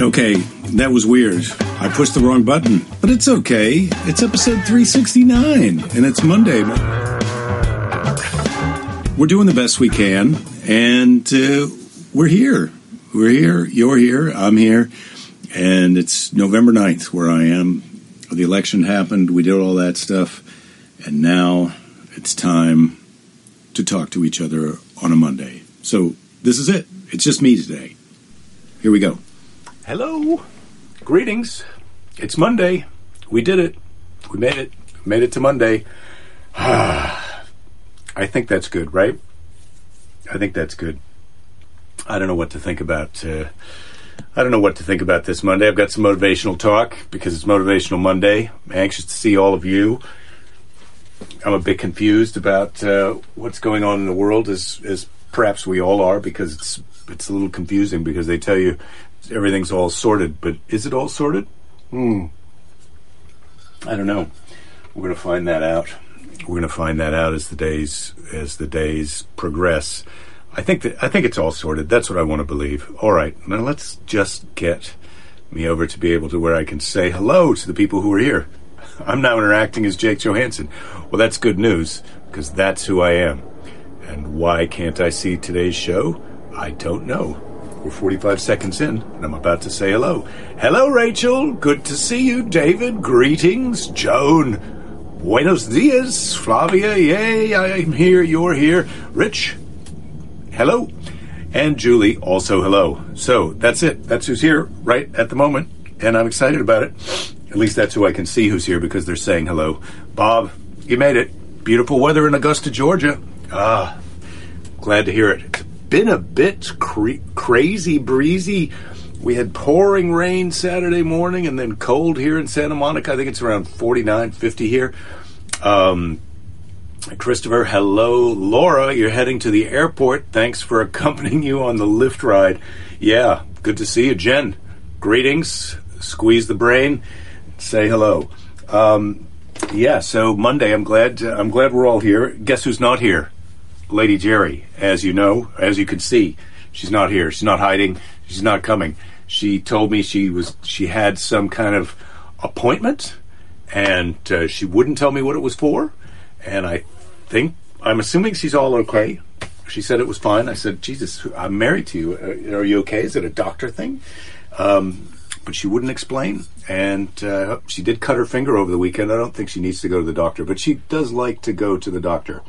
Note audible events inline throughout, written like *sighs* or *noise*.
Okay, that was weird. I pushed the wrong button, but it's okay. It's episode 369, and it's Monday. We're doing the best we can, and uh, we're here. We're here, you're here, I'm here, and it's November 9th where I am. The election happened, we did all that stuff, and now it's time to talk to each other on a Monday. So this is it. It's just me today. Here we go. Hello. Greetings. It's Monday. We did it. We made it. Made it to Monday. *sighs* I think that's good, right? I think that's good. I don't know what to think about. Uh, I don't know what to think about this Monday. I've got some motivational talk because it's Motivational Monday. I'm anxious to see all of you. I'm a bit confused about uh, what's going on in the world, as as perhaps we all are, because it's it's a little confusing because they tell you everything's all sorted, but is it all sorted? Hmm. I don't know. We're going to find that out. We're going to find that out as the days as the days progress. I think that I think it's all sorted. That's what I want to believe. All right, now let's just get me over to be able to where I can say hello to the people who are here. *laughs* I'm now interacting as Jake Johannsen. Well, that's good news because that's who I am. And why can't I see today's show? I don't know. We're 45 seconds in, and I'm about to say hello. Hello, Rachel. Good to see you. David, greetings. Joan, buenos dias. Flavia, yay, I'm here, you're here. Rich, hello. And Julie, also hello. So that's it. That's who's here right at the moment, and I'm excited about it. At least that's who I can see who's here because they're saying hello. Bob, you made it. Beautiful weather in Augusta, Georgia. Ah, glad to hear it. Been a bit cre- crazy breezy. We had pouring rain Saturday morning and then cold here in Santa Monica. I think it's around 49, 50 here. Um, Christopher, hello. Laura, you're heading to the airport. Thanks for accompanying you on the lift ride. Yeah, good to see you. Jen, greetings. Squeeze the brain. Say hello. Um, yeah, so Monday, I'm glad. I'm glad we're all here. Guess who's not here? Lady Jerry. As you know, as you can see, she's not here. She's not hiding. She's not coming. She told me she was. She had some kind of appointment, and uh, she wouldn't tell me what it was for. And I think I'm assuming she's all okay. She said it was fine. I said, Jesus, I'm married to you. Uh, are you okay? Is it a doctor thing? Um, but she wouldn't explain. And uh, she did cut her finger over the weekend. I don't think she needs to go to the doctor, but she does like to go to the doctor.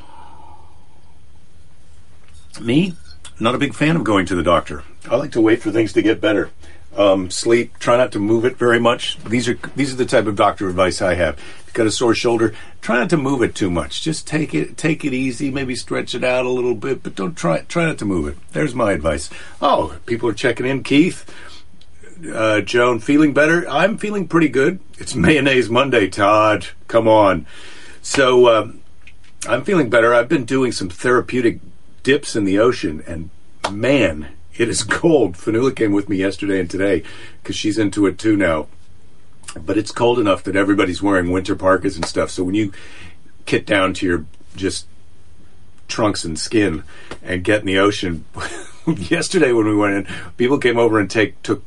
Me, not a big fan of going to the doctor. I like to wait for things to get better. Um, sleep. Try not to move it very much. These are these are the type of doctor advice I have. If you've got a sore shoulder, try not to move it too much. Just take it take it easy. Maybe stretch it out a little bit, but don't try try not to move it. There's my advice. Oh, people are checking in. Keith, uh, Joan, feeling better? I'm feeling pretty good. It's Mayonnaise Monday, Todd. Come on. So um, I'm feeling better. I've been doing some therapeutic dips in the ocean, and man, it is *laughs* cold. Fanula came with me yesterday and today because she's into it too now. But it's cold enough that everybody's wearing winter parkas and stuff. So when you get down to your just trunks and skin and get in the ocean, *laughs* yesterday when we went in, people came over and take took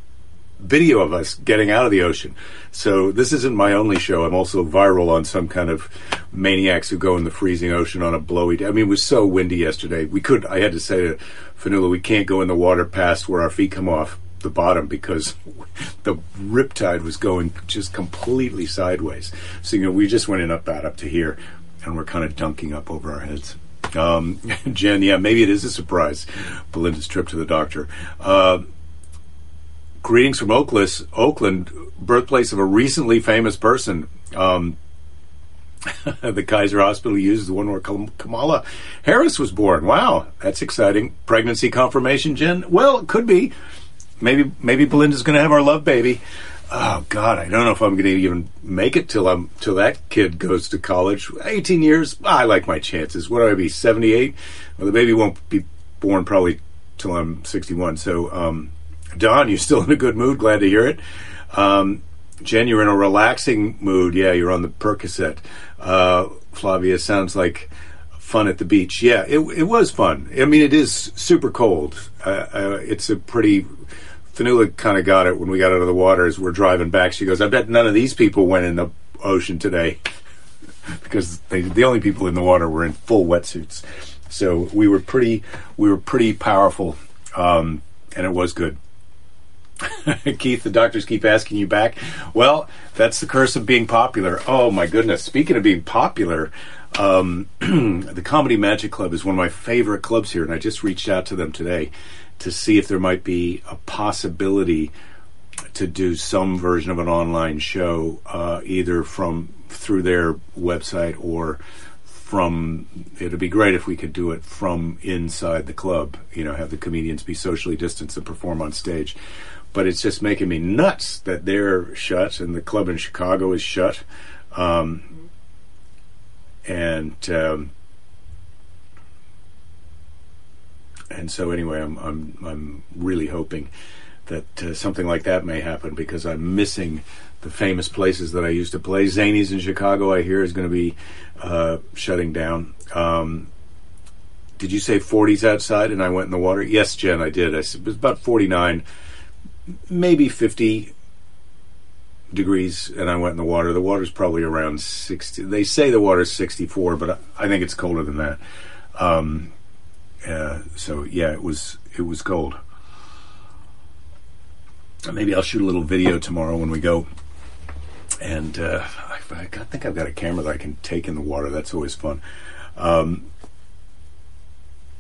video of us getting out of the ocean. So this isn't my only show. I'm also viral on some kind of maniacs who go in the freezing ocean on a blowy day. I mean, it was so windy yesterday. We could. I had to say to Fanula, we can't go in the water past where our feet come off the bottom because *laughs* the riptide was going just completely sideways. So you know, we just went in up that up to here, and we're kind of dunking up over our heads. Um, *laughs* Jen, yeah, maybe it is a surprise. Belinda's trip to the doctor. Uh, greetings from Oakland, Oakland, birthplace of a recently famous person. Um, *laughs* the Kaiser Hospital uses the one where Kamala Harris was born. Wow, that's exciting. Pregnancy confirmation, Jen? Well, it could be. Maybe maybe Belinda's going to have our love baby. Oh God, I don't know if I'm going to even make it till I'm till that kid goes to college. 18 years, I like my chances. What do I be? 78? Well, the baby won't be born probably till I'm 61. So, um, Don, you're still in a good mood? Glad to hear it. Um, Jen, you're in a relaxing mood. Yeah, you're on the Percocet. Uh, Flavia, sounds like fun at the beach. Yeah, it, it was fun. I mean, it is super cold. Uh, uh, it's a pretty Fanula kind of got it when we got out of the water as we're driving back. She goes, "I bet none of these people went in the ocean today." *laughs* because they, the only people in the water were in full wetsuits. So we were pretty, we were pretty powerful, um, and it was good. *laughs* Keith, the doctors keep asking you back. Well, that's the curse of being popular. Oh my goodness! Speaking of being popular, um, *clears throat* the Comedy Magic Club is one of my favorite clubs here, and I just reached out to them today to see if there might be a possibility to do some version of an online show, uh, either from through their website or from it'd be great if we could do it from inside the club you know have the comedians be socially distanced and perform on stage but it's just making me nuts that they're shut and the club in chicago is shut um, and um, and so anyway i'm i'm i'm really hoping that uh, something like that may happen because i'm missing the famous places that I used to play. Zanies in Chicago, I hear, is going to be uh, shutting down. Um, did you say 40s outside and I went in the water? Yes, Jen, I did. I, it was about 49, maybe 50 degrees, and I went in the water. The water's probably around 60. They say the water's 64, but I, think it's colder than that. Um, uh, so yeah, it was it was cold. Maybe I'll shoot a little video tomorrow when we go and uh, I, I, think I've got a camera that I can take in the water. That's always fun. Um,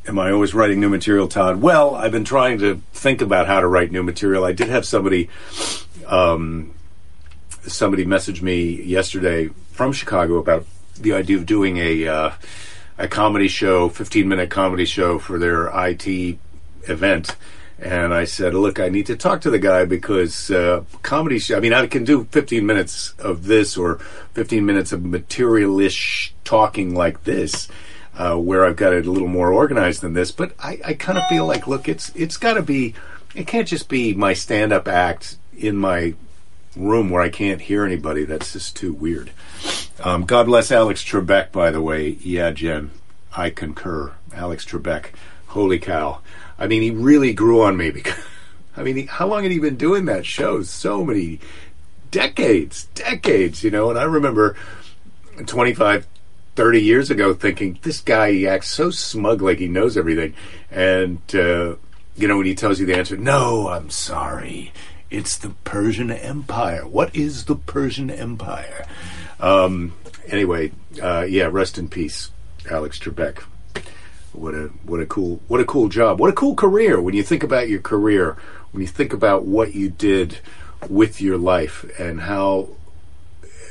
am I always writing new material, Todd? Well, I've been trying to think about how to write new material. I did have somebody, um, somebody message me yesterday from Chicago about the idea of doing a uh, a comedy show, fifteen minute comedy show for their IT event and I said, "Look, I need to talk to the guy because uh, comedy. Sh- I mean, I can do 15 minutes of this or 15 minutes of materialish talking like this, uh, where I've got it a little more organized than this. But I, I kind of feel like, look, it's it's got to be. It can't just be my stand-up act in my room where I can't hear anybody. That's just too weird. Um, God bless Alex Trebek, by the way. Yeah, Jen, I concur. Alex Trebek. Holy cow. I mean, he really grew on me because, *laughs* I mean, he, how long had he been doing that show? So many decades, decades, you know. And I remember 25, 30 years ago thinking, this guy, he acts so smug like he knows everything. And, uh, you know, when he tells you the answer, no, I'm sorry. It's the Persian Empire. What is the Persian Empire? Um, anyway, uh, yeah, rest in peace, Alex Trebek what a what a cool what a cool job. What a cool career when you think about your career, when you think about what you did with your life and how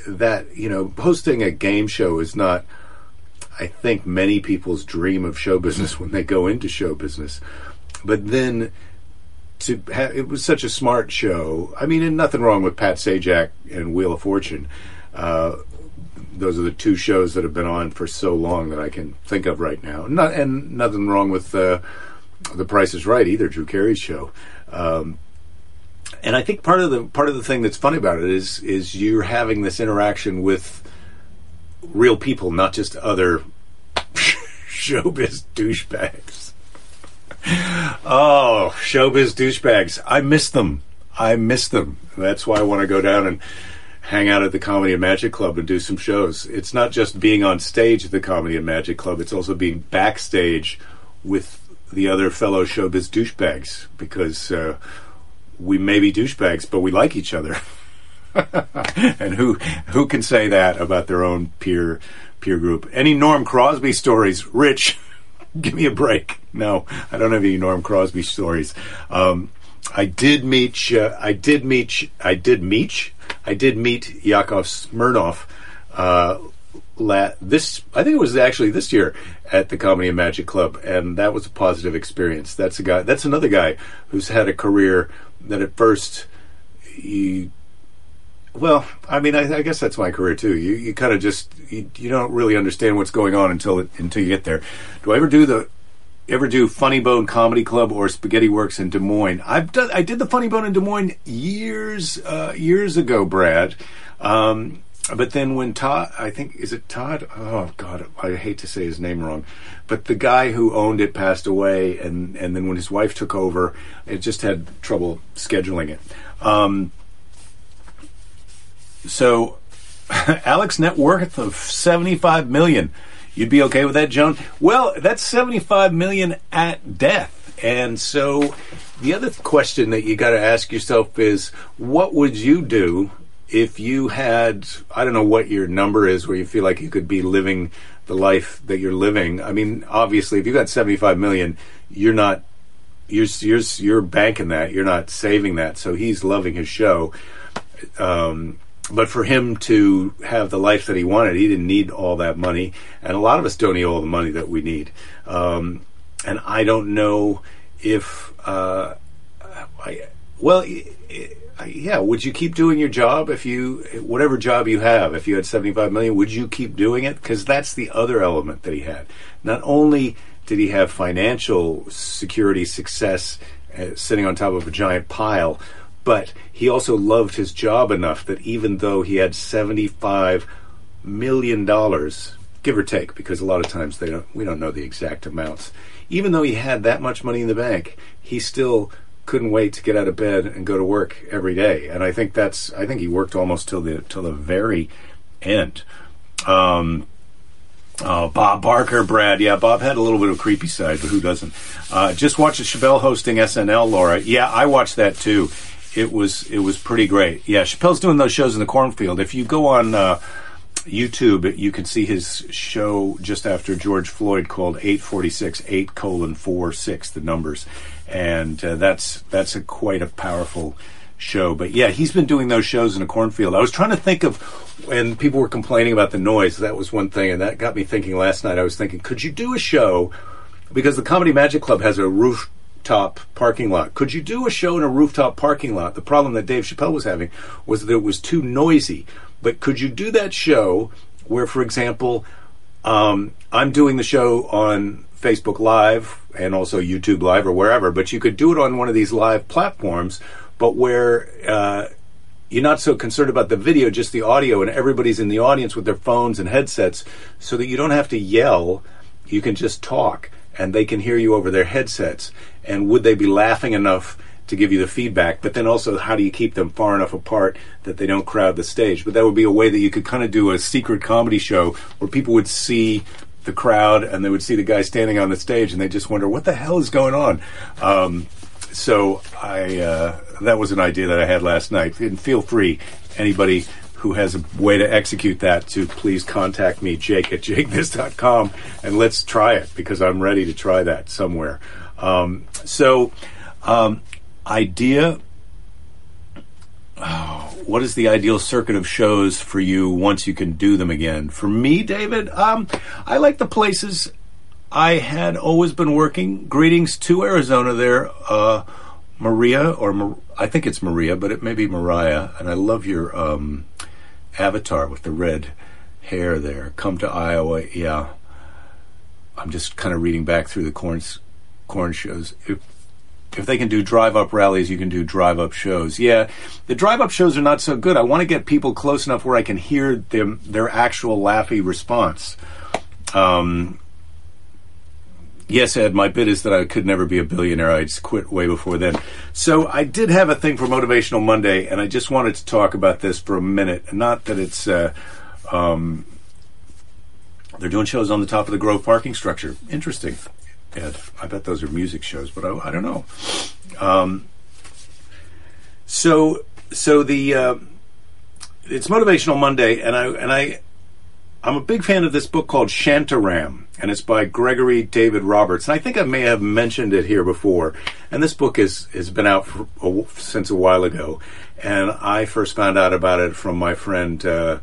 that, you know, hosting a game show is not I think many people's dream of show business when they go into show business. But then to have, it was such a smart show. I mean, and nothing wrong with Pat Sajak and Wheel of Fortune. Uh, those are the two shows that have been on for so long that I can think of right now. Not, and nothing wrong with uh, The Price is Right either, Drew Carey's show. Um, and I think part of the part of the thing that's funny about it is is you're having this interaction with real people, not just other *laughs* showbiz douchebags. oh, showbiz douchebags! I miss them. I miss them. That's why I want to go down and hang out at the Comedy and Magic Club and do some shows. It's not just being on stage at the Comedy and Magic Club, it's also being backstage with the other fellow showbiz douchebags because uh, we may be douchebags, but we like each other. *laughs* and who who can say that about their own peer peer group? Any Norm Crosby stories? Rich, *laughs* give me a break. No, I don't have any Norm Crosby stories. Um, I did meet. Uh, I did meet. I did meet. I did meet Yakov Smirnoff. Uh, la- this I think it was actually this year at the Comedy and Magic Club, and that was a positive experience. That's a guy. That's another guy who's had a career that at first you. Well, I mean, I, I guess that's my career too. You you kind of just you, you don't really understand what's going on until it, until you get there. Do I ever do the ever do Funny Bone Comedy Club or Spaghetti Works in Des Moines? I've done. I did the Funny Bone in Des Moines years uh, years ago, Brad. Um, but then when Todd, I think is it Todd? Oh God, I hate to say his name wrong, but the guy who owned it passed away, and and then when his wife took over, it just had trouble scheduling it. Um, so, *laughs* Alex net worth of seventy five million. You'd be okay with that, Joan? Well, that's seventy five million at death, and so the other question that you got to ask yourself is, what would you do if you had, I don't know what your number is, where you feel like you could be living the life that you're living? I mean, obviously, if you got 75 million, you're not, you're you're you're banking that, you're not saving that. So he's loving his show. Um, but for him to have the life that he wanted, he didn't need all that money, and a lot of us don't need all the money that we need. Um, and I don't know if, uh, I, well, yeah, would you keep doing your job if you, whatever job you have, if you had 75 million, would you keep doing it? Because that's the other element that he had. Not only did he have financial security success uh, sitting on top of a giant pile, but he also loved his job enough that even though he had 75 million dollars, give or take, because a lot of times they don't, we don't know the exact amounts. Even though he had that much money in the bank, he still couldn't wait to get out of bed and go to work every day. And I think that's I think he worked almost till the till the very end. Um, oh, Bob Barker, Brad. Yeah, Bob had a little bit of creepy side, but who doesn't? Uh, just watched Chappelle hosting SNL, Laura. Yeah, I watched that too. It was it was pretty great. Yeah, Chappelle's doing those shows in the cornfield. If you go on. Uh, YouTube, you can see his show just after George Floyd called 846, 8 colon 4 6, the numbers. And uh, that's that's a quite a powerful show. But yeah, he's been doing those shows in a cornfield. I was trying to think of when people were complaining about the noise. That was one thing, and that got me thinking last night. I was thinking, could you do a show because the Comedy Magic Club has a rooftop parking lot? Could you do a show in a rooftop parking lot? The problem that Dave Chappelle was having was that it was too noisy. But could you do that show where, for example, um, I'm doing the show on Facebook Live and also YouTube Live or wherever, but you could do it on one of these live platforms, but where uh, you're not so concerned about the video, just the audio, and everybody's in the audience with their phones and headsets, so that you don't have to yell. You can just talk, and they can hear you over their headsets. And would they be laughing enough to give you the feedback, but then also how do you keep them far enough apart that they don't crowd the stage? But that would be a way that you could kind of do a secret comedy show where people would see the crowd and they would see the guy standing on the stage and they just wonder what the hell is going on. Um, so I uh, that was an idea that I had last night. And feel free, anybody who has a way to execute that to please contact me, Jake at jakethis.com, and let's try it because I'm ready to try that somewhere. Um, so um, idea what is the ideal circuit of shows for you once you can do them again? For me david um, i like the places i had always been working. Greetings to arizona there uh, maria or Mar- i think it's maria but it may be mariah and i love your um, avatar with the red hair there. Come to iowa yeah. I'm just kind of reading back through the corn corn shows if they can do drive up rallies, you can do drive up shows. Yeah, the drive up shows are not so good. I want to get people close enough where I can hear them their actual laughy response. Um, yes, Ed, my bit is that I could never be a billionaire. I would quit way before then. So I did have a thing for Motivational Monday, and I just wanted to talk about this for a minute. Not that it's. Uh, um, they're doing shows on the top of the Grove parking structure. Interesting. Ed. I bet those are music shows, but I, I don't know. Um, so, so the uh, it's Motivational Monday, and I and I I'm a big fan of this book called Shantaram, and it's by Gregory David Roberts. And I think I may have mentioned it here before. And this book is has been out for, a, since a while ago, and I first found out about it from my friend uh,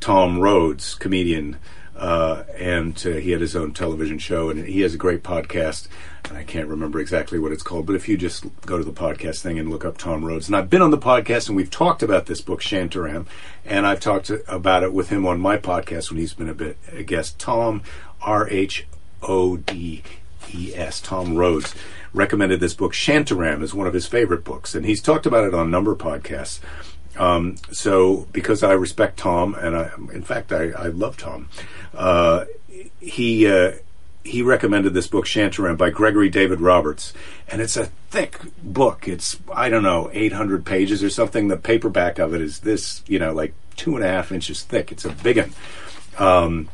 Tom Rhodes, comedian uh, and uh, he had his own television show, and he has a great podcast. And I can't remember exactly what it's called, but if you just go to the podcast thing and look up Tom Rhodes, and I've been on the podcast and we've talked about this book, Shantaram, and I've talked to, about it with him on my podcast when he's been a bit a guest. Tom R H O D E S, Tom Rhodes, recommended this book. Shantaram is one of his favorite books, and he's talked about it on a number of podcasts. Um, so because I respect Tom, and I, in fact, I, I love Tom, uh, he uh, he recommended this book Shantaram by Gregory David Roberts, and it's a thick book. It's I don't know, eight hundred pages or something. The paperback of it is this, you know, like two and a half inches thick. It's a big one. Um,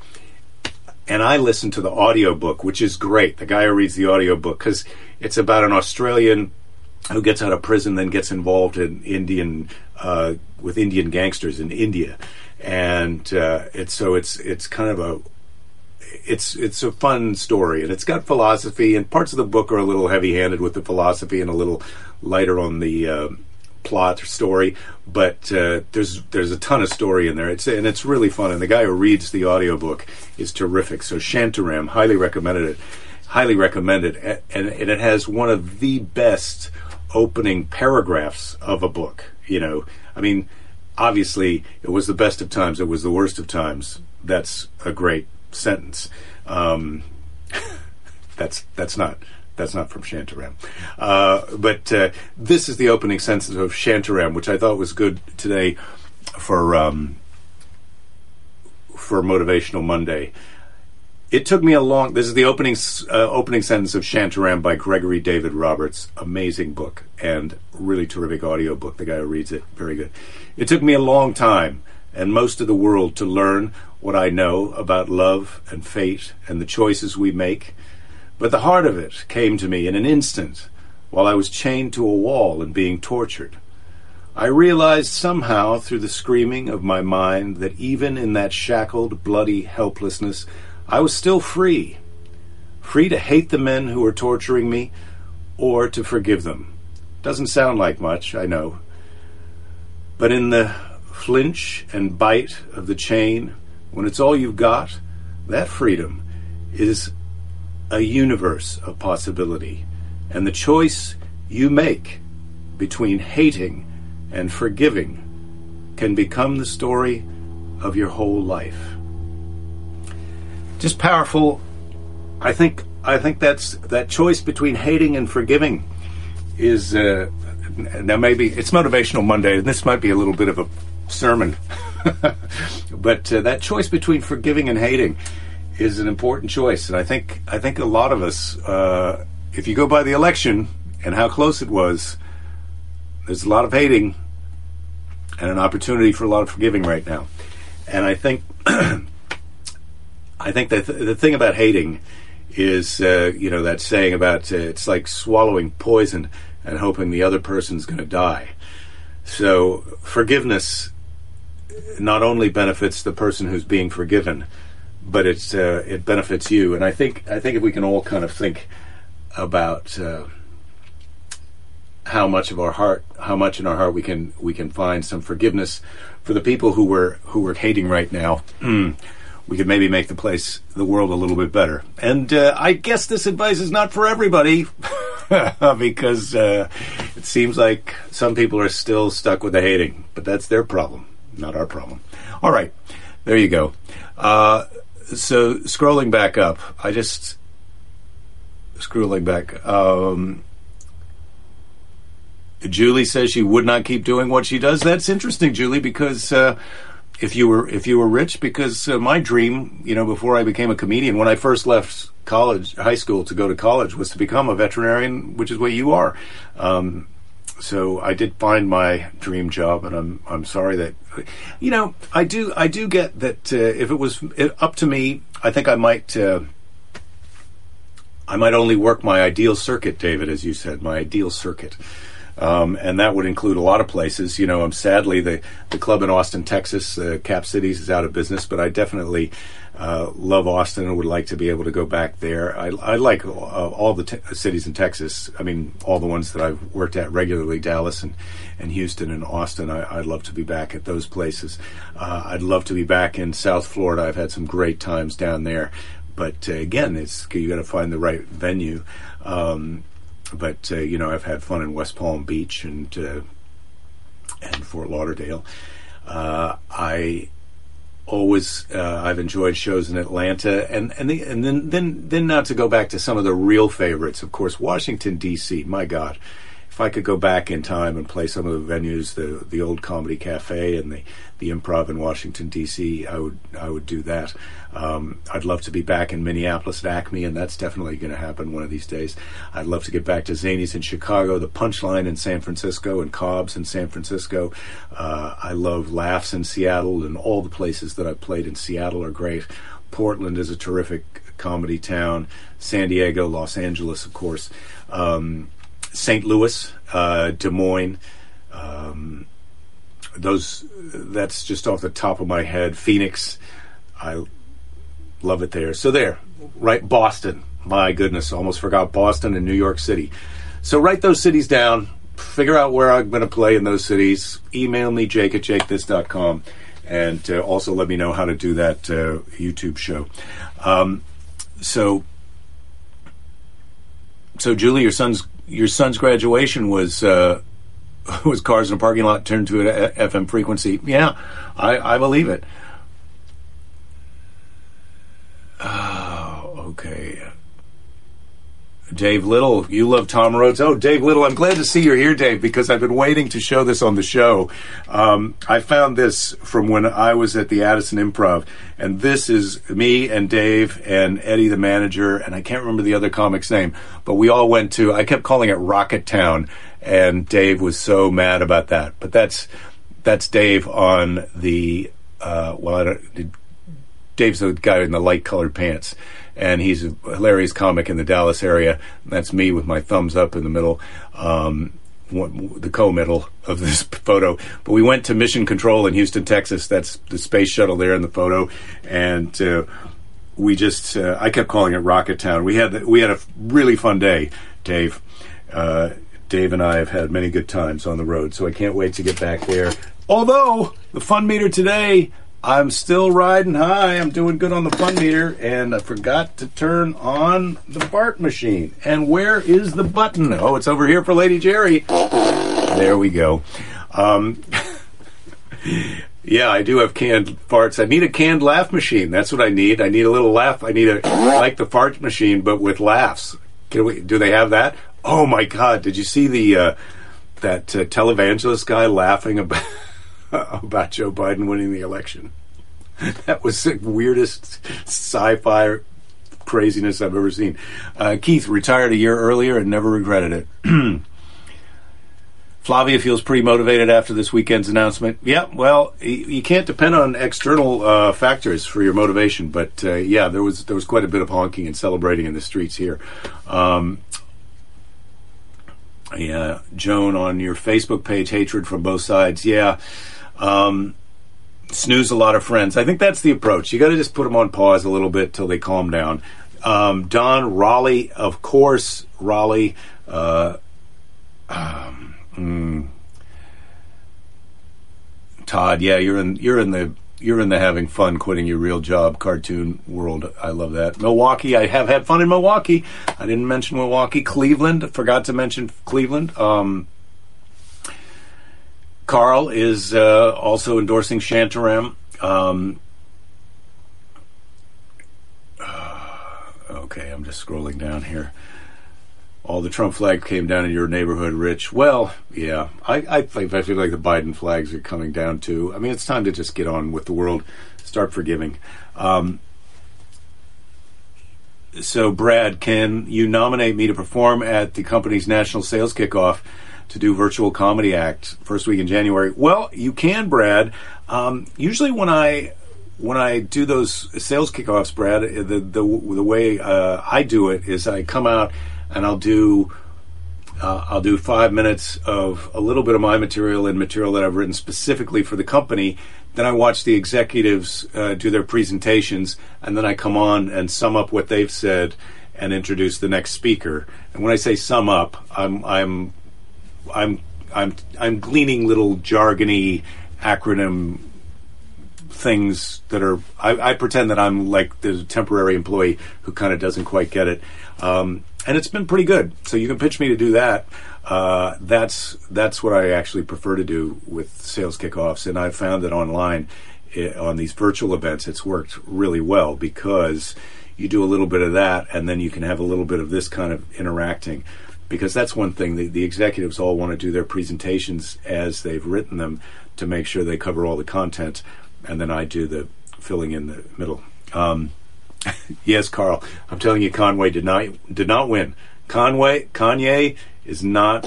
and I listened to the audiobook, which is great. The guy who reads the audiobook because it's about an Australian who gets out of prison, then gets involved in Indian uh, with Indian gangsters in India, and uh, it's so it's it's kind of a it's it's a fun story, and it's got philosophy, and parts of the book are a little heavy-handed with the philosophy, and a little lighter on the uh, plot or story. But uh, there's there's a ton of story in there. It's and it's really fun. And the guy who reads the audiobook is terrific. So Shantaram, highly recommended it. Highly recommended, and, and it has one of the best opening paragraphs of a book. You know, I mean, obviously, it was the best of times. It was the worst of times. That's a great sentence. Um, *laughs* that's that's not that's not from Shantaram. Uh, but uh, this is the opening sentence of Shantaram, which I thought was good today for um, for Motivational Monday. It took me a long. This is the opening uh, opening sentence of Shantaram by Gregory David Roberts. Amazing book and really terrific audio book. The guy who reads it, very good. It took me a long time and most of the world to learn what I know about love and fate and the choices we make. But the heart of it came to me in an instant while I was chained to a wall and being tortured. I realized somehow through the screaming of my mind that even in that shackled, bloody helplessness, I was still free. Free to hate the men who were torturing me or to forgive them. Doesn't sound like much, I know. But in the flinch and bite of the chain, when it's all you've got, that freedom is a universe of possibility. And the choice you make between hating and forgiving can become the story of your whole life. Just powerful. I think I think that's that choice between hating and forgiving is uh, now maybe it's motivational Monday, and this might be a little bit of a sermon. *laughs* but uh, that choice between forgiving and hating is an important choice, and I think I think a lot of us, uh, if you go by the election and how close it was, there's a lot of hating and an opportunity for a lot of forgiving right now. And I think *clears throat* I think that th- the thing about hating is, uh, you know, that saying about uh, it's like swallowing poison and hoping the other person's going to die. So forgiveness not only benefits the person who's being forgiven, but it's uh, it benefits you. And I think I think if we can all kind of think about uh, how much of our heart, how much in our heart we can we can find some forgiveness for the people who we're who we're hating right now. *clears throat* we could maybe make the place, the world, a little bit better. And uh, I guess this advice is not for everybody, *laughs* because uh, it seems like some people are still stuck with the hating. But that's their problem not our problem. All right, there you go. Uh, so scrolling back up, I just scrolling back. Um, Julie says she would not keep doing what she does. That's interesting, Julie, because uh, if you were if you were rich, because uh, my dream, you know, before I became a comedian, when I first left college, high school to go to college, was to become a veterinarian, which is what you are. Um, so I did find my dream job, and I'm I'm sorry that, you know, I do I do get that uh, if it was up to me, I think I might uh, I might only work my ideal circuit, David, as you said, my ideal circuit. Um, and that would include a lot of places. You know, I'm sadly the the club in Austin, Texas, uh, Cap Cities, is out of business, but I definitely uh, love Austin and would like to be able to go back there. I, I like uh, all the te- cities in Texas. I mean, all the ones that I've worked at regularly, Dallas and, and Houston and Austin. I, would love to be back at those places. Uh, I'd love to be back in South Florida. I've had some great times down there. But uh, again, it's you got to find the right venue. Um, but uh, you know, I've had fun in West Palm Beach and uh, and Fort Lauderdale. I always uh, I've enjoyed shows in Atlanta, and and the, and then then then not to go back to some of the real favorites. Of course, Washington D.C. My God, if I could go back in time and play some of the venues, the the old Comedy Cafe and the the Improv in Washington D.C., I would I would do that. Um, I'd love to be back in Minneapolis at Acme, and that's definitely going to happen one of these days. I'd love to get back to Zanies in Chicago, the Punchline in San Francisco, and Cobb's in San Francisco. Uh, I love Laughs in Seattle, and all the places that I've played in Seattle are great. Portland is a terrific comedy town. San Diego, Los Angeles, of course. Um, St. Louis, uh, Des Moines. Um, those that's just off the top of my head. Phoenix, I love it there. So there, right? Boston. My goodness, almost forgot Boston and New York City. So write those cities down. Figure out where I'm going to play in those cities. Email me, jake at jakethis.com. And uh, also let me know how to do that uh, YouTube show. Um, so, so Julie, your son's your son's graduation was uh, *laughs* was cars in a parking lot turned to an FM frequency. Yeah, I, I believe it. Oh, okay. Dave Little, you love Tom Rhodes. Oh, Dave Little, I'm glad to see you're here, Dave, because I've been waiting to show this on the show. Um, I found this from when I was at the Addison Improv, and this is me and Dave and Eddie, the manager, and I can't remember the other comic's name, but we all went to, I kept calling it Rocket Town, and Dave was so mad about that. But that's, that's Dave on the, uh, well, I don't, Dave's the guy in the light colored pants and he's a hilarious comic in the Dallas area. That's me with my thumbs up in the middle, um, the co-middle of this *laughs* photo. But we went to Mission Control in Houston, Texas. That's the space shuttle there in the photo, and uh, we just uh, I kept calling it Rocket Town. We had we had a really fun day, Dave. Uh, Dave and I have had many good times on the road, so I can't wait to get back there. Although the fun meter today I'm still riding high. I'm doing good on the fun meter, and I forgot to turn on the fart machine. And where is the button? Oh, it's over here for Lady Jerry. There we go. Um, *laughs* yeah, I do have canned farts. I need a canned laugh machine. That's what I need. I need a little laugh. I need a like the fart machine, but with laughs. Can we? Do they have that? Oh my God! Did you see the uh, that uh, televangelist guy laughing about? *laughs* *laughs* about Joe Biden winning the election. *laughs* That was the weirdest sci-fi craziness I've ever seen. Uh, Keith retired a year earlier and never regretted it. *clears throat* Flavia feels pretty motivated after this weekend's announcement. Yeah, well, you can't depend on external uh, factors for your motivation, but uh, yeah, there was there was quite a bit of honking and celebrating in the streets here. Um, yeah, Joan on your Facebook page, hatred from both sides. Yeah, um, snooze a lot of friends. I think that's the approach. You got to just put them on pause a little bit till they calm down. Um, Don Raleigh, of course, Raleigh. Uh, um, mm, Todd, yeah, you're in you're in the you're in the having fun quitting your real job cartoon world. I love that. Milwaukee, I have had fun in Milwaukee. I didn't mention Milwaukee. Cleveland, forgot to mention Cleveland. Um, Carl is uh, also endorsing Shantaram. Um, uh, okay, I'm just scrolling down here. All the Trump flag came down in your neighborhood, Rich. Well, yeah, I, I I feel like the Biden flags are coming down too. I mean, it's time to just get on with the world, start forgiving. Um, so, Brad, can you nominate me to perform at the company's national sales kickoff? To do virtual comedy act first week in January. Well, you can, Brad. Um, usually when I when I do those sales kickoffs, Brad, the the the way uh, I do it is I come out and I'll do uh, I'll do five minutes of a little bit of my material and material that I've written specifically for the company. Then I watch the executives uh, do their presentations, and then I come on and sum up what they've said and introduce the next speaker. And when I say sum up, I'm I'm I'm I'm I'm gleaning little jargony acronym things that are I, I, pretend that I'm like the temporary employee who kind of doesn't quite get it, um, and it's been pretty good. So you can pitch me to do that. Uh, that's that's what I actually prefer to do with sales kickoffs, and I've found that online it, on these virtual events, it's worked really well because you do a little bit of that, and then you can have a little bit of this kind of interacting because that's one thing. The, the executives all want to do their presentations as they've written them to make sure they cover all the content, and then I do the filling in the middle. Um, *laughs* yes, Carl, I'm telling you, Conway did not did not win. Conway Kanye is not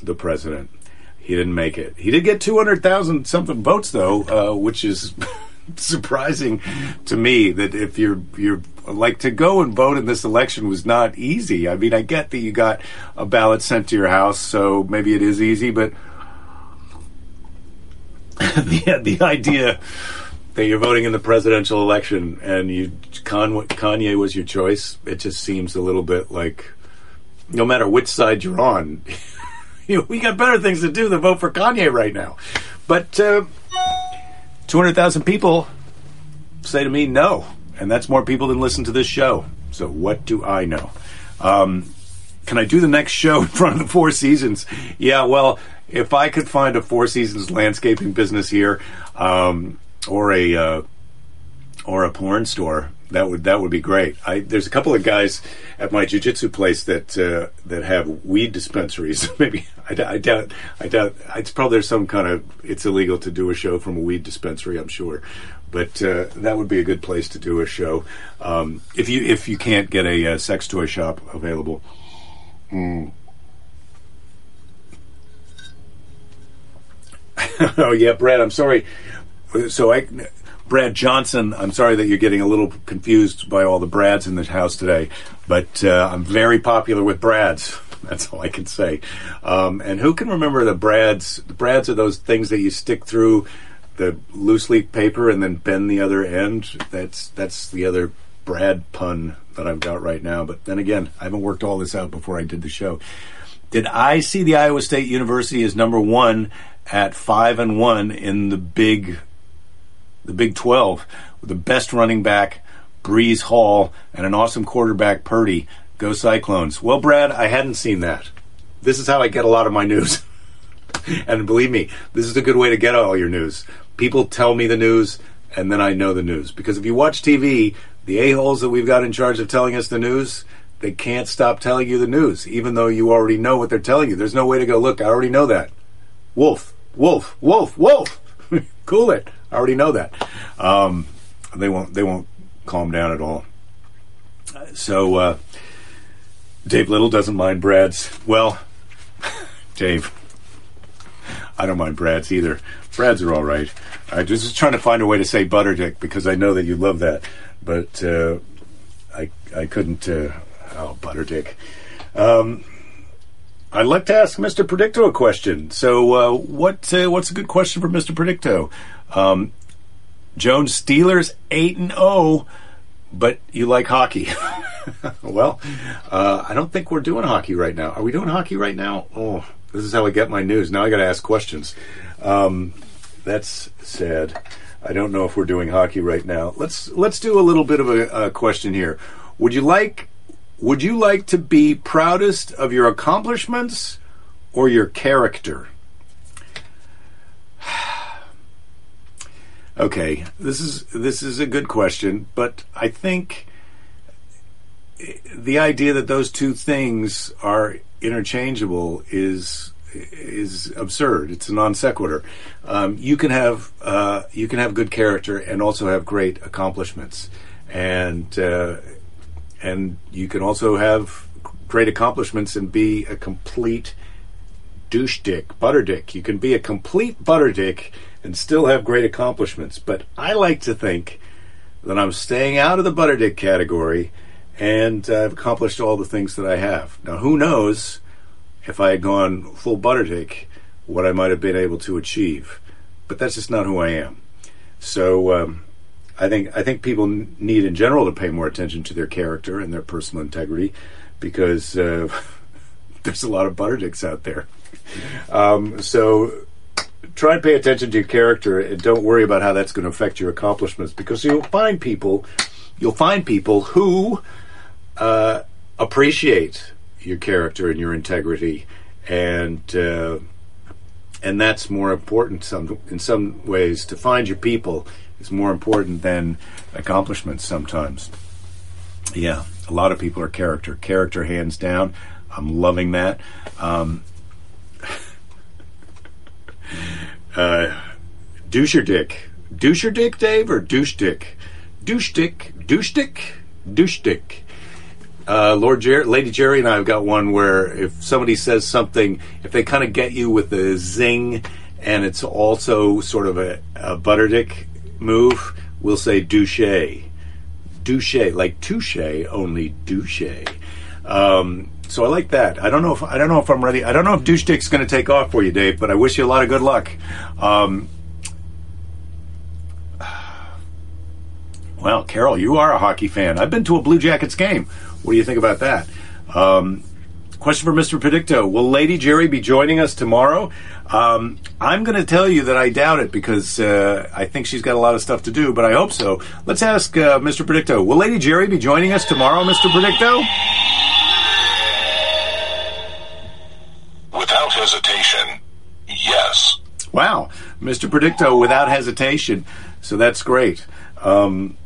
the president. He didn't make it. He did get 200,000 something votes though, uh, which is *laughs* *laughs* surprising to me that if you're you're like to go and vote in this election was not easy. I mean, I get that you got a ballot sent to your house, so maybe it is easy, but *laughs* the the idea that you're voting in the presidential election and you Kanye was your choice, it just seems a little bit like no matter which side you're on, you *laughs* we got better things to do than vote for Kanye right now. But uh, 200,000 people say to me no, and that's more people than listen to this show. So what do I know? Um, can I do the next show *laughs* in front of the Four Seasons? Yeah, well, if I could find a Four Seasons landscaping business here, um, or a uh, or a porn store, that would that would be great. I, there's a couple of guys at my jujitsu place that uh, that have weed dispensaries. *laughs* Maybe I, I, doubt I doubt it's probably there's some kind of it's illegal to do a show from a weed dispensary. I'm sure, but uh, that would be a good place to do a show um, if you if you can't get a, uh, sex toy shop available. Mm. *laughs* oh yeah, Brad. I'm sorry. So I Brad Johnson. I'm sorry that you're getting a little confused by all the Brads in the house today, but uh, I'm very popular with Brads. *laughs* That's all I can say. Um, and who can remember the Brads? The Brads are those things that you stick through the loose leaf paper and then bend the other end. That's that's the other Brad pun that I've got right now. But then again, I haven't worked all this out before I did the show. Did I see the Iowa State University as number one at five and one in the big the Big 12 with the best running back, Breece Hall, and an awesome quarterback, Purdy. Go Cyclones. Well, Brad, I hadn't seen that. This is how I get a lot of my news. *laughs* and believe me, this is a good way to get all your news. People tell me the news, and then I know the news. Because if you watch TV, the a-holes that we've got in charge of telling us the news, they can't stop telling you the news, even though you already know what they're telling you. There's no way to go, look, I already know that. Wolf, wolf, wolf, wolf. *laughs* cool it. I already know that. Um, they won't. They won't calm down at all. So uh, Dave Little doesn't mind Brad's. Well, *laughs* Dave, I don't mind Brad's either. Brad's are all right. I just was trying to find a way to say butter dick because I know that you love that, but uh, I I couldn't. Uh, oh, butter dick. Um, I'd like to ask Mr. Predicto a question. So, uh, what uh, what's a good question for Mr. Predicto? Um, Jones Steelers eight and zero, oh, but you like hockey. *laughs* well, uh, I don't think we're doing hockey right now. Are we doing hockey right now? Oh, this is how I get my news. Now I got to ask questions. Um, that's sad. I don't know if we're doing hockey right now. Let's let's do a little bit of a, a question here. Would you like would you like to be proudest of your accomplishments or your character? *sighs* okay, this is this is a good question, but I think the idea that those two things are interchangeable is is absurd. It's a non sequitur. Um, you can have uh, you can have good character and also have great accomplishments, and uh, and you can also have great accomplishments and be a complete douche dick, butter dick. You can be a complete butter dick and still have great accomplishments. But I like to think that I'm staying out of the butter dick category and I've accomplished all the things that I have. Now, who knows if I had gone full butter dick, what I might have been able to achieve. But that's just not who I am. So um, I think I think people need in general to pay more attention to their character and their personal integrity because uh, *laughs* there's a lot of butter dicks out there. Um, so try and pay attention to your character and don't worry about how that's going to affect your accomplishments because you'll find people you'll find people who uh, appreciate your character and your integrity and uh, and that's more important some in some ways to find your people is more important than accomplishments sometimes. Yeah. a lot of people are character. Character, hands down. I'm loving that. Um, *laughs* uh, douche your dick. Douche your dick, Dave, or douche dick? Douche dick. Douche dick. Douche dick. Uh, Lord Jer- Lady Jerry and I have got one where if somebody says something, if they kind of get you with a zing, and it's also sort of a, a butter dick move, we'll say douche. Douche, like touche, only douche. Um, so I like that. I don't know if I don't know if I'm ready. I don't know if douche dick's going to take off for you, Dave. But I wish you a lot of good luck. Um, *sighs* well, Carol, you are a hockey fan. I've been to a Blue Jackets game. What do you think about that? Um, question for Mr. Predicto: Will Lady Jerry be joining us tomorrow? Um, I'm going to tell you that I doubt it because uh, I think she's got a lot of stuff to do, but I hope so. Let's ask uh, Mr. Predicto: Will Lady Jerry be joining us tomorrow, Mr. Predicto? Without hesitation, yes. Wow, Mr. Predicto, without hesitation. So that's great. Um,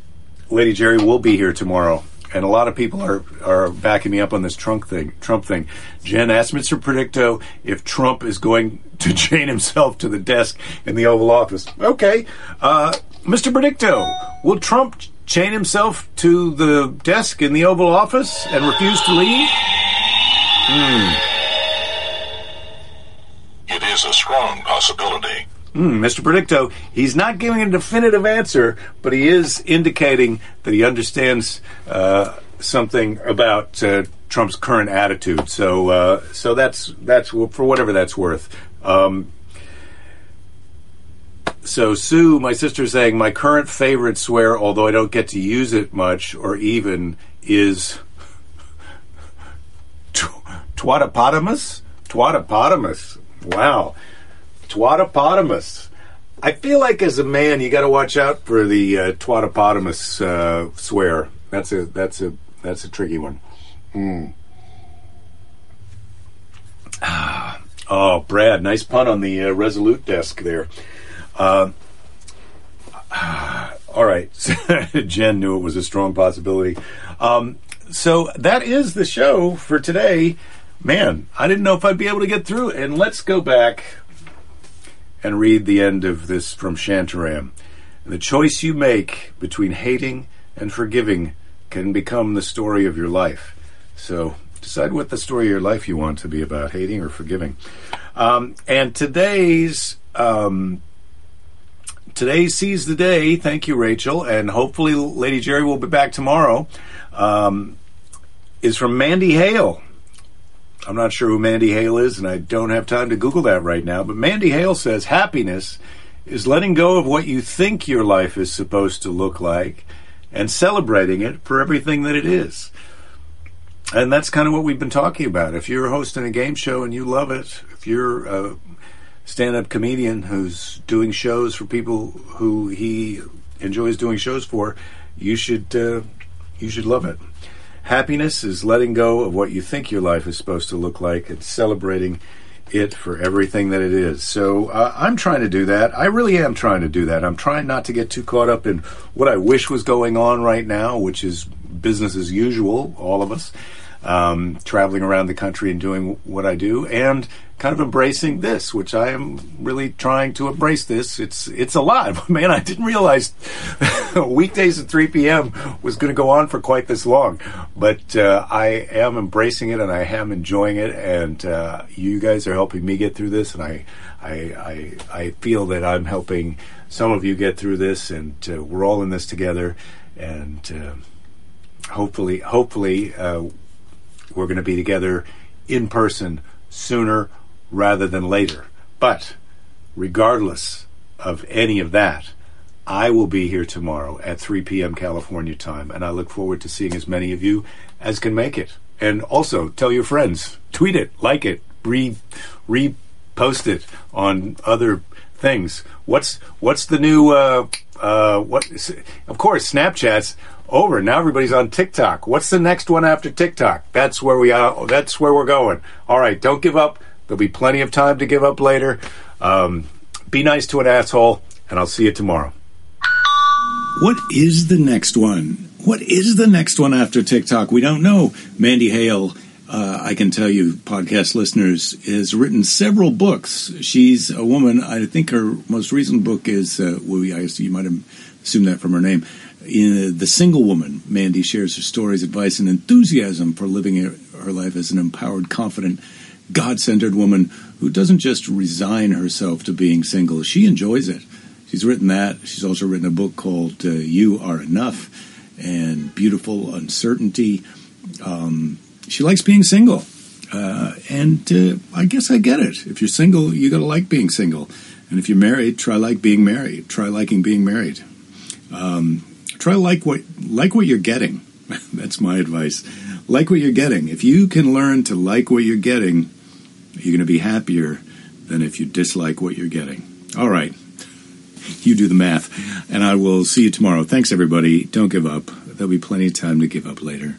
Lady Jerry will be here tomorrow, and a lot of people are are backing me up on this Trump thing. Trump thing. Jen asked Mr. Predicto if Trump is going to *laughs* chain himself to the desk in the Oval Office. Okay, uh, Mr. Predicto, will Trump chain himself to the desk in the Oval Office and refuse to leave? Hmm. It is a strong possibility. Mm, Mr. Predicto, he's not giving a definitive answer, but he is indicating that he understands uh, something about uh, Trump's current attitude. So, uh, so that's that's for whatever that's worth. Um, so Sue, my sister, saying my current favorite swear, although I don't get to use it much or even, is twatapotamus, twatapotamus. Wow. Twatopotamus. I feel like as a man, you got to watch out for the uh, twatopotamus uh, swear. That's a that's a that's a tricky one. Mm. Oh, Brad, nice pun on the uh, Resolute desk there. Uh, *sighs* all right, *laughs* Jen knew it was a strong possibility. Um, so that is the show for today. Man, I didn't know if I'd be able to get through. And let's go back and read the end of this from Shantaram. The choice you make between hating and forgiving can become the story of your life. So decide what the story of your life you want to be about, hating or forgiving. Um, and today's um, today's seize the day. Thank you, Rachel, and hopefully Lady Jerry will be back tomorrow. Um, is from Mandy Hale. I'm not sure who Mandy Hale is, and I don't have time to Google that right now. But Mandy Hale says happiness is letting go of what you think your life is supposed to look like and celebrating it for everything that it is. And that's kind of what we've been talking about. If you're hosting a game show and you love it, if you're a stand up comedian who's doing shows for people who he enjoys doing shows for, you should uh, you should love it. Happiness is letting go of what you think your life is supposed to look like and celebrating it for everything that it is. So uh, I'm trying to do that. I really am trying to do that. I'm trying not to get too caught up in what I wish was going on right now, which is business as usual, all of us, um, traveling around the country and doing what I do, and kind of embracing this, which I am really trying to embrace. This it's it's a lot, *laughs* man. I didn't realize *laughs* weekdays at 3 p.m. was going to go on for quite this long, but uh, I am embracing it and I am enjoying it, and uh, you guys are helping me get through this, and I I I, I feel that I'm helping some of you get through this, and uh, we're all in this together, and uh, hopefully hopefully uh, we're going to be together in person sooner rather than later. But regardless of any of that, I will be here tomorrow at 3 p.m. California time, and I look forward to seeing as many of you as can make it. And also tell your friends, tweet it, like it, re repost it on other things. What's what's the new uh, uh, what? Of course, Snapchat's over. Now everybody's on TikTok. What's the next one after TikTok? That's where we are. That's where we're going. All right, don't give up. There'll be plenty of time to give up later. Um, be nice to an asshole, and I'll see you tomorrow. What is the next one? what is the next one after TikTok? We don't know. Mandy Hale, uh, I can tell you, podcast listeners, has written several books. She's a woman. I think her most recent book is, uh, well, I guess you might have assumed that from her name. In The Single Woman, Mandy shares her stories, advice, and enthusiasm for living her life as an empowered, confident, God centered woman who doesn't just resign herself to being single. She enjoys it. She's written that. She's also written a book called uh, You Are Enough and Beautiful Uncertainty. Um, she likes being single. Uh, and uh, I guess I get it. If you're single, you got to like being single. And if you're married, try like being married. Try liking being married. Um, try like what like what you're getting. *laughs* That's my advice. Like what you're getting. If you can learn to like what you're getting, you're going to be happier than if you dislike what you're getting. All right. You do the math. And I will see you tomorrow. Thanks, everybody. Don't give up. There'll be plenty of time to give up later.